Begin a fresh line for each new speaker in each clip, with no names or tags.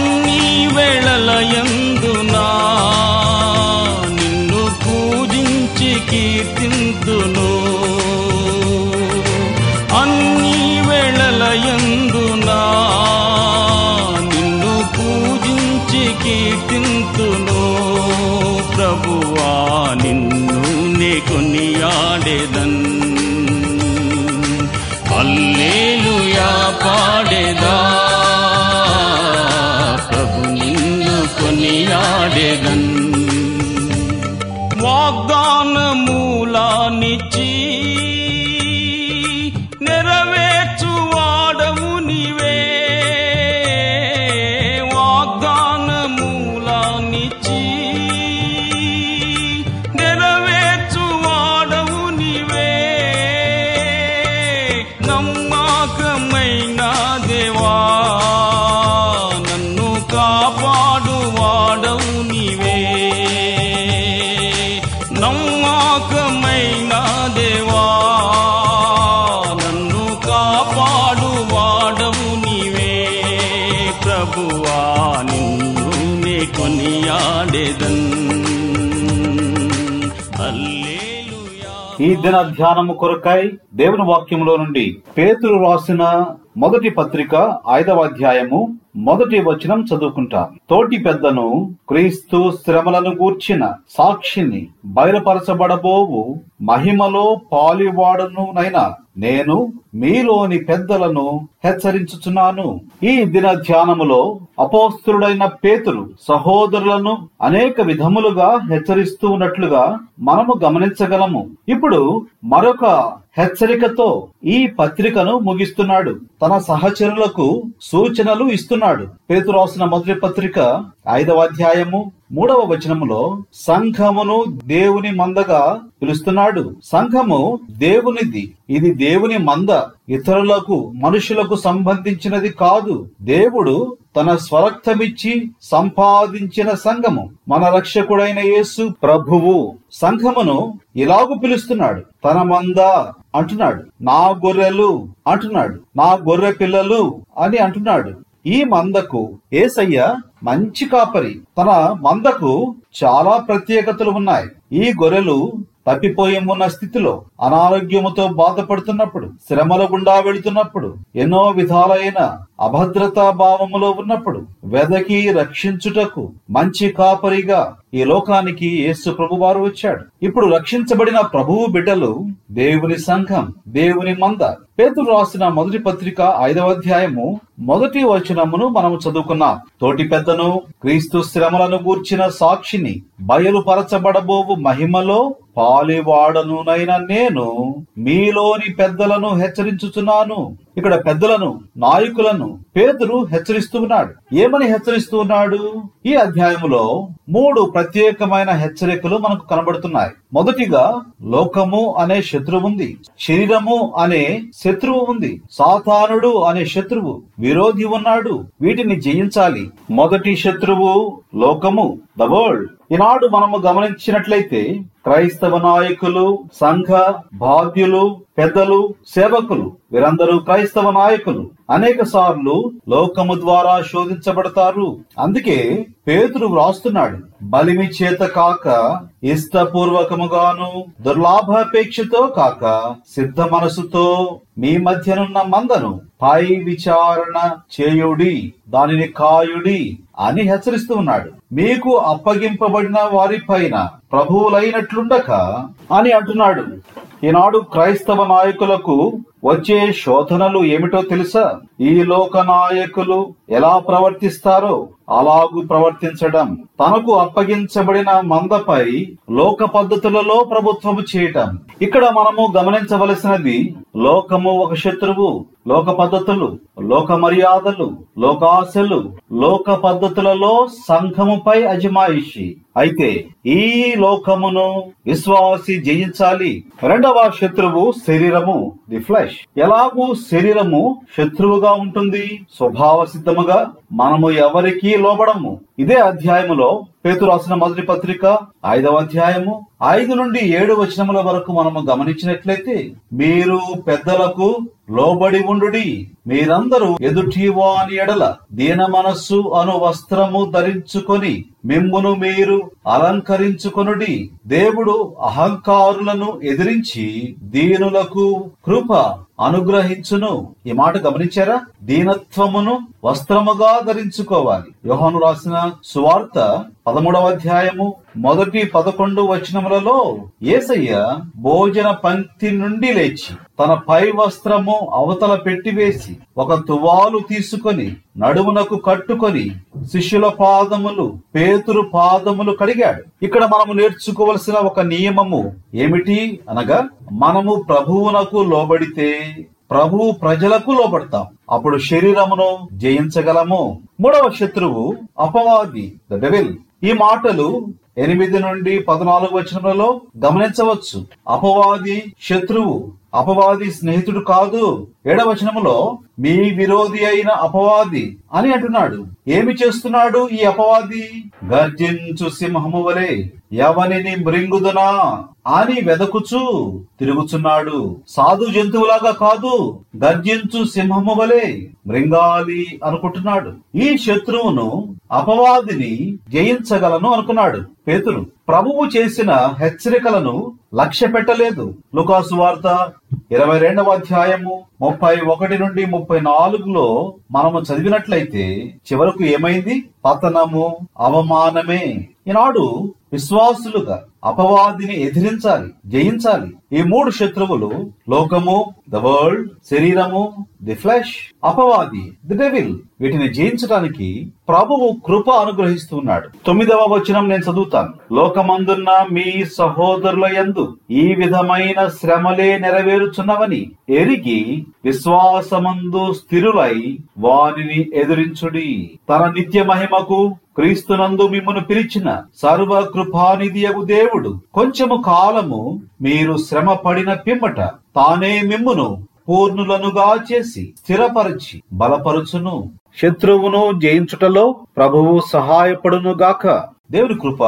అన్ని వేళలయందునా నిన్ను పూజించి కీర్తింతును. అన్ని వేళలయందునా నిన్ను పూజించి కీర్తింతును. ప్రభువా నిన్ను నే కొనియాడేదన్. కొనియాడేదన్.
ఈ దిన ధ్యానము కొరకై దేవుని వాక్యములో నుండి పేతురు రాసిన మొదటి పత్రిక ఐదవ అధ్యాయము మొదటి వచనం చదువుకుంటాం. తోటి పెద్దను క్రీస్తు శ్రమలను గూర్చిన సాక్షిని బయలుపరచబడబోవు మహిమలో పాలివాడునునైనా నేను మీలోని పెద్దలను హెచ్చరించుచున్నాను. ఈ దిన ధ్యానములో అపోస్తుడైన పేతురు సహోదరులను అనేక విధములుగా హెచ్చరిస్తూ ఉన్నట్లుగా మనము గమనించగలము. ఇప్పుడు మరొక హెచ్చరికతో ఈ పత్రికను ముగిస్తున్నాడు. తన సహచరులకు సూచనలు ఇస్తున్నాడు. పేతురాసిన మొదటి పత్రిక ఐదవ అధ్యాయము మూడవ వచనములో సంఘమును దేవుని మందగా పిలుస్తున్నాడు. సంఘము దేవునిది. ఇది దేవుని మంద. ఇతరులకు మనుషులకు సంబంధించినది కాదు. దేవుడు తన స్వరక్తమిచ్చి సంపాదించిన సంఘము. మన రక్షకుడైన యేసు ప్రభువు సంఘమును ఇలాగు పిలుస్తున్నాడు. తన మంద అంటున్నాడు. నా గొర్రెలు అంటున్నాడు. నా గొర్రె పిల్లలు అని అంటున్నాడు. ఈ మందకు ఏసయ్య మంచి కాపరి. తన మందకు చాలా ప్రత్యేకతలు ఉన్నాయి. ఈ గొర్రెలు తప్పిపోయి ఉన్న స్థితిలో అనారోగ్యముతో బాధపడుతున్నప్పుడు శ్రమల గుండా వెళుతున్నప్పుడు ఎన్నో విధాలైన అభద్రతా భావములో ఉన్నప్పుడు వెదకి రక్షించుటకు మంచి కాపరిగా ఈ లోకానికి యేసు ప్రభువారు వచ్చాడు. ఇప్పుడు రక్షించబడిన ప్రభువు బిడ్డలు దేవుని సంఘం దేవుని మంద. పేతులు రాసిన మొదటి పత్రిక ఐదవ అధ్యాయము మొదటి వచనమును మనము చదువుకున్నాం. తోటి పెద్దను క్రీస్తు శ్రమలను గూర్చిన సాక్షిని బయలుపరచబడబోవు మహిమలో పాలివాడనునైన నేను మీలోని పెద్దలను హెచ్చరించుచున్నాను. ఇక్కడ పెద్దలను నాయకులను పేదరు హెచ్చరిస్తూ ఉన్నాడు ఏమని హెచ్చరిస్తూ ఉన్నాడు ఈ అధ్యాయములో మూడు ప్రత్యేకమైన హెచ్చరికలు మనకు కనబడుతున్నాయి. మొదటిగా లోకము అనే శత్రువు ఉంది. శరీరము అనే శత్రువు ఉంది. సాతానుడు అనే శత్రువు విరోధి ఉన్నాడు. వీటిని జయించాలి. మొదటి శత్రువు లోకము ద వరల్డ్. ఈనాడు మనము గమనించినట్లయితే క్రైస్తవ నాయకులు సంఘ బాధ్యులు పెద్దలు సేవకులు వీరందరూ క్రైస్తవ నాయకులు. అనేక సార్లు లోకము ద్వారా శోధించబడతారు. అందుకే పేతురు వ్రాస్తున్నాడు బలిమి చేత కాక ఇష్టపూర్వకముగాను దుర్లాభాపేక్షతో కాక సిద్ధ మనసుతో మీ మధ్యనున్న మందను పై విచారణ చేయుడి దానిని కాయుడి అని హెచ్చరిస్తూ ఉన్నాడు. మీకు అప్పగింపబడిన వారిపైన ప్రభువులైనట్లుండక అని అంటున్నాడు. ఈనాడు క్రైస్తవ నాయకులకు వచ్చే శోధనలు ఏమిటో తెలుసా? ఈ లోక నాయకులు ఎలా ప్రవర్తిస్తారో అలాగు ప్రవర్తించడం. తనకు అప్పగించబడిన మందపై లోక పద్ధతులలో ప్రభుత్వము చేయటం. ఇక్కడ మనము గమనించవలసినది లోకము ఒక శత్రువు లోక పద్ధతులు లోక మర్యాదలు లోకాశలు లోక పద్ధతులలో సంఘముపై అజమాయిషి. అయితే ఈ లోకమును విశ్వాసి జయించాలి. రెండవ శత్రువు శరీరము ది ఫ్లెష్. ఎలాగూ శరీరము శత్రువుగా ఉంటుంది స్వభావ సిద్ధముగా మనము ఎవరికి లోబడము. ఇదే అధ్యాయములో పేతు రాసిన మొదటి పత్రిక ఐదవ అధ్యాయము ఐదు నుండి ఏడు వచనముల వరకు మనము గమనించినట్లయితే మీరు పెద్దలకు లోబడి ఉండుడి. మీరందరూ ఎదుటివాని ఎడల దీన మనస్సు అను వస్త్రము ధరించుకొని మిమ్మును మీరు అలంకరించుకొనుడి. దేవుడు అహంకారులను ఎదిరించి దీనులకు కృప అనుగ్రహించును. ఈ మాట గమనించారా? దీనత్వమును వస్త్రముగా ధరించుకోవాలి. యోహాను రాసిన సువార్త పదమూడవ అధ్యాయము మొదటి పదకొండు వచనములలో ఏసయ్య భోజన పంక్తి నుండి లేచి తన పై వస్త్రము అవతల పెట్టివేసి ఒక తువాలు తీసుకొని నడుమునకు కట్టుకొని శిష్యుల పాదములు పేతురు పాదములు కడిగాడు. ఇక్కడ మనము నేర్చుకోవలసిన ఒక నియమము ఏమిటి అనగా మనము ప్రభువునకు లోబడితే ప్రభువు ప్రజలకు లోబడతాం. అప్పుడు శరీరమును జయించగలము. మూడవ శత్రువు అపవాది ద డెవిల్ ఈ మాటలు ఎనిమిది నుండి పద్నాలుగు వచనంలో గమనించవచ్చు. అపవాది శత్రువు అపవాది స్నేహితుడు కాదు. ఏడవచనములో మీ విరోధి అయిన అపవాది అని అంటున్నాడు. ఏమి చేస్తున్నాడు ఈ అపవాది? గర్జించు సింహము వలె ఎవనిని మృంగుదునా అని వెదకుచు తిరుగుచున్నాడు. సాధు జంతువులాగా కాదు గర్జించు సింహము వలె మృంగాలి అనుకుంటున్నాడు. ఈ శత్రువును అపవాదిని జయించగలను అనుకున్నాడు పేతురు. ప్రభువు చేసిన హెచ్చరికలను లక్ష్య పెట్టలేదు లుకాసు వార్త ఇరవై రెండవ అధ్యాయము ముప్పై ఒకటి నుండి ముప్పై నాలుగులో మనము చదివినట్లయితే చివరకు ఏమైంది? పతనము అవమానమే. ఈనాడు విశ్వాసులుగా అపవాదిని ఎదిరించాలి జయించాలి. ఈ మూడు శత్రువులు లోకము ద వరల్డ్ శరీరము ది ఫ్లెష్ అపవాది ది డెవిల్ వీటిని జయించడానికి ప్రభువు కృప అనుగ్రహిస్తున్నాడు. తొమ్మిదవ వచనం నేను చదువుతాను. లోకమందున్న మీ సహోదరుల యందు ఈ విధమైన శ్రమలే నెరవేరుచున్నవని ఎరిగి విశ్వాసమందు స్థిరులై వారిని ఎదురించుడి. తన నిత్య మహిమకు క్రీస్తునందు మిమ్మను పిలిచిన సర్వ కృపానిధియగు దేవుడు కొంచెము కాలము మీరు శ్రమ పడిన పిమ్మట తానే మిమ్మును పూర్ణులనుగా చేసి స్థిరపరిచి బలపరుచును. శత్రువును జయించుటలో ప్రభువు సహాయపడును గాక దేవుని కృప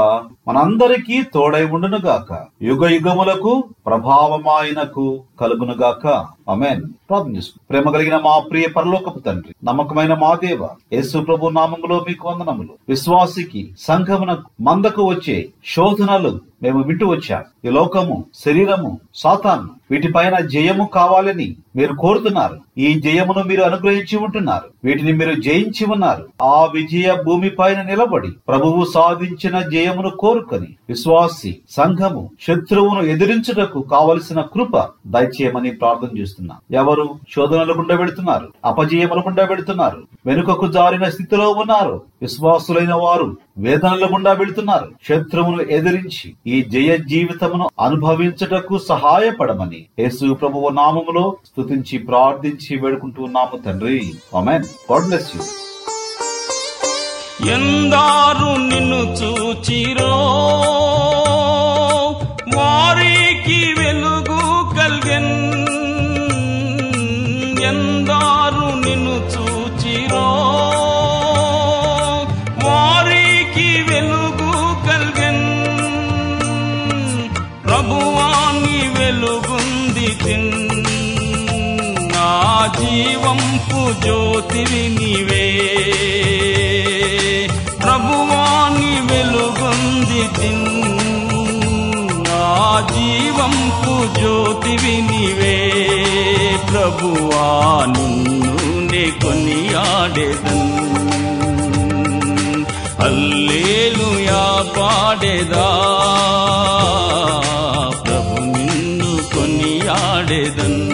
మనందరికీ తోడై ఉండును గాక యుగ యుగములకు ప్రభావమాయనకు కలుగునుగాక. అమెన్ ప్రార్థన ప్రేమ కలిగిన మా ప్రియ పరలోకపు తండ్రి నమ్మకమైన మా దేవ యేసు ప్రభు నామములో మీకు వందనములు. విశ్వాసికి సంఘమునకు మందకు వచ్చే శోధనలు మేము వింటూ వచ్చాం. ఈ లోకము శరీరము సాతాను వీటిపైన జయము కావాలని మీరు కోరుతున్నారు. ఈ జయమును మీరు అనుగ్రహించి ఉంటున్నారు. వీటిని మీరు జయించి ఉన్నారు. ఆ విజయ భూమి పైన నిలబడి ప్రభువు సాధించిన జయమును కోరుకొని విశ్వాసి సంఘము శత్రువును ఎదిరించుటకు కావలసిన కృప దయచేయమని ప్రార్థన చేస్తున్నా. ఎవరు శోధనలు గుండా పెడుతున్నారు అపజయములు గుండా పెడుతున్నారు వెనుకకు జారిన స్థితిలో ఉన్నారు విశ్వాసులైన వారు వేదనల గుండా వెళుతున్నారు శత్రువును ఎదిరించి ఈ జయ జీవితమును అనుభవించుటకు సహాయపడమని యేసు ప్రభువు నామములో స్తుతించి ప్రార్థించి వేడుకుంటున్నాము తండ్రి. God bless you.
ఎందారు నిన్ను చూచిరో? వారికి వెలుగు కల్గెన్. ఎందారు నిన్ను చూచిరో? వారికి వెలుగు కల్గెన్. ప్రభువాని వెలుగుంది తిన్. నా జీవంపు జ్యోతివి నీవే. దిన్ నా జీవంపు జ్యోతివి నీవే. ప్రభువా నిన్ను నే కొనియాడేదన్. హల్లేలుయా పాడేదా. ప్రభు నిన్ను కొనియాడేదన్.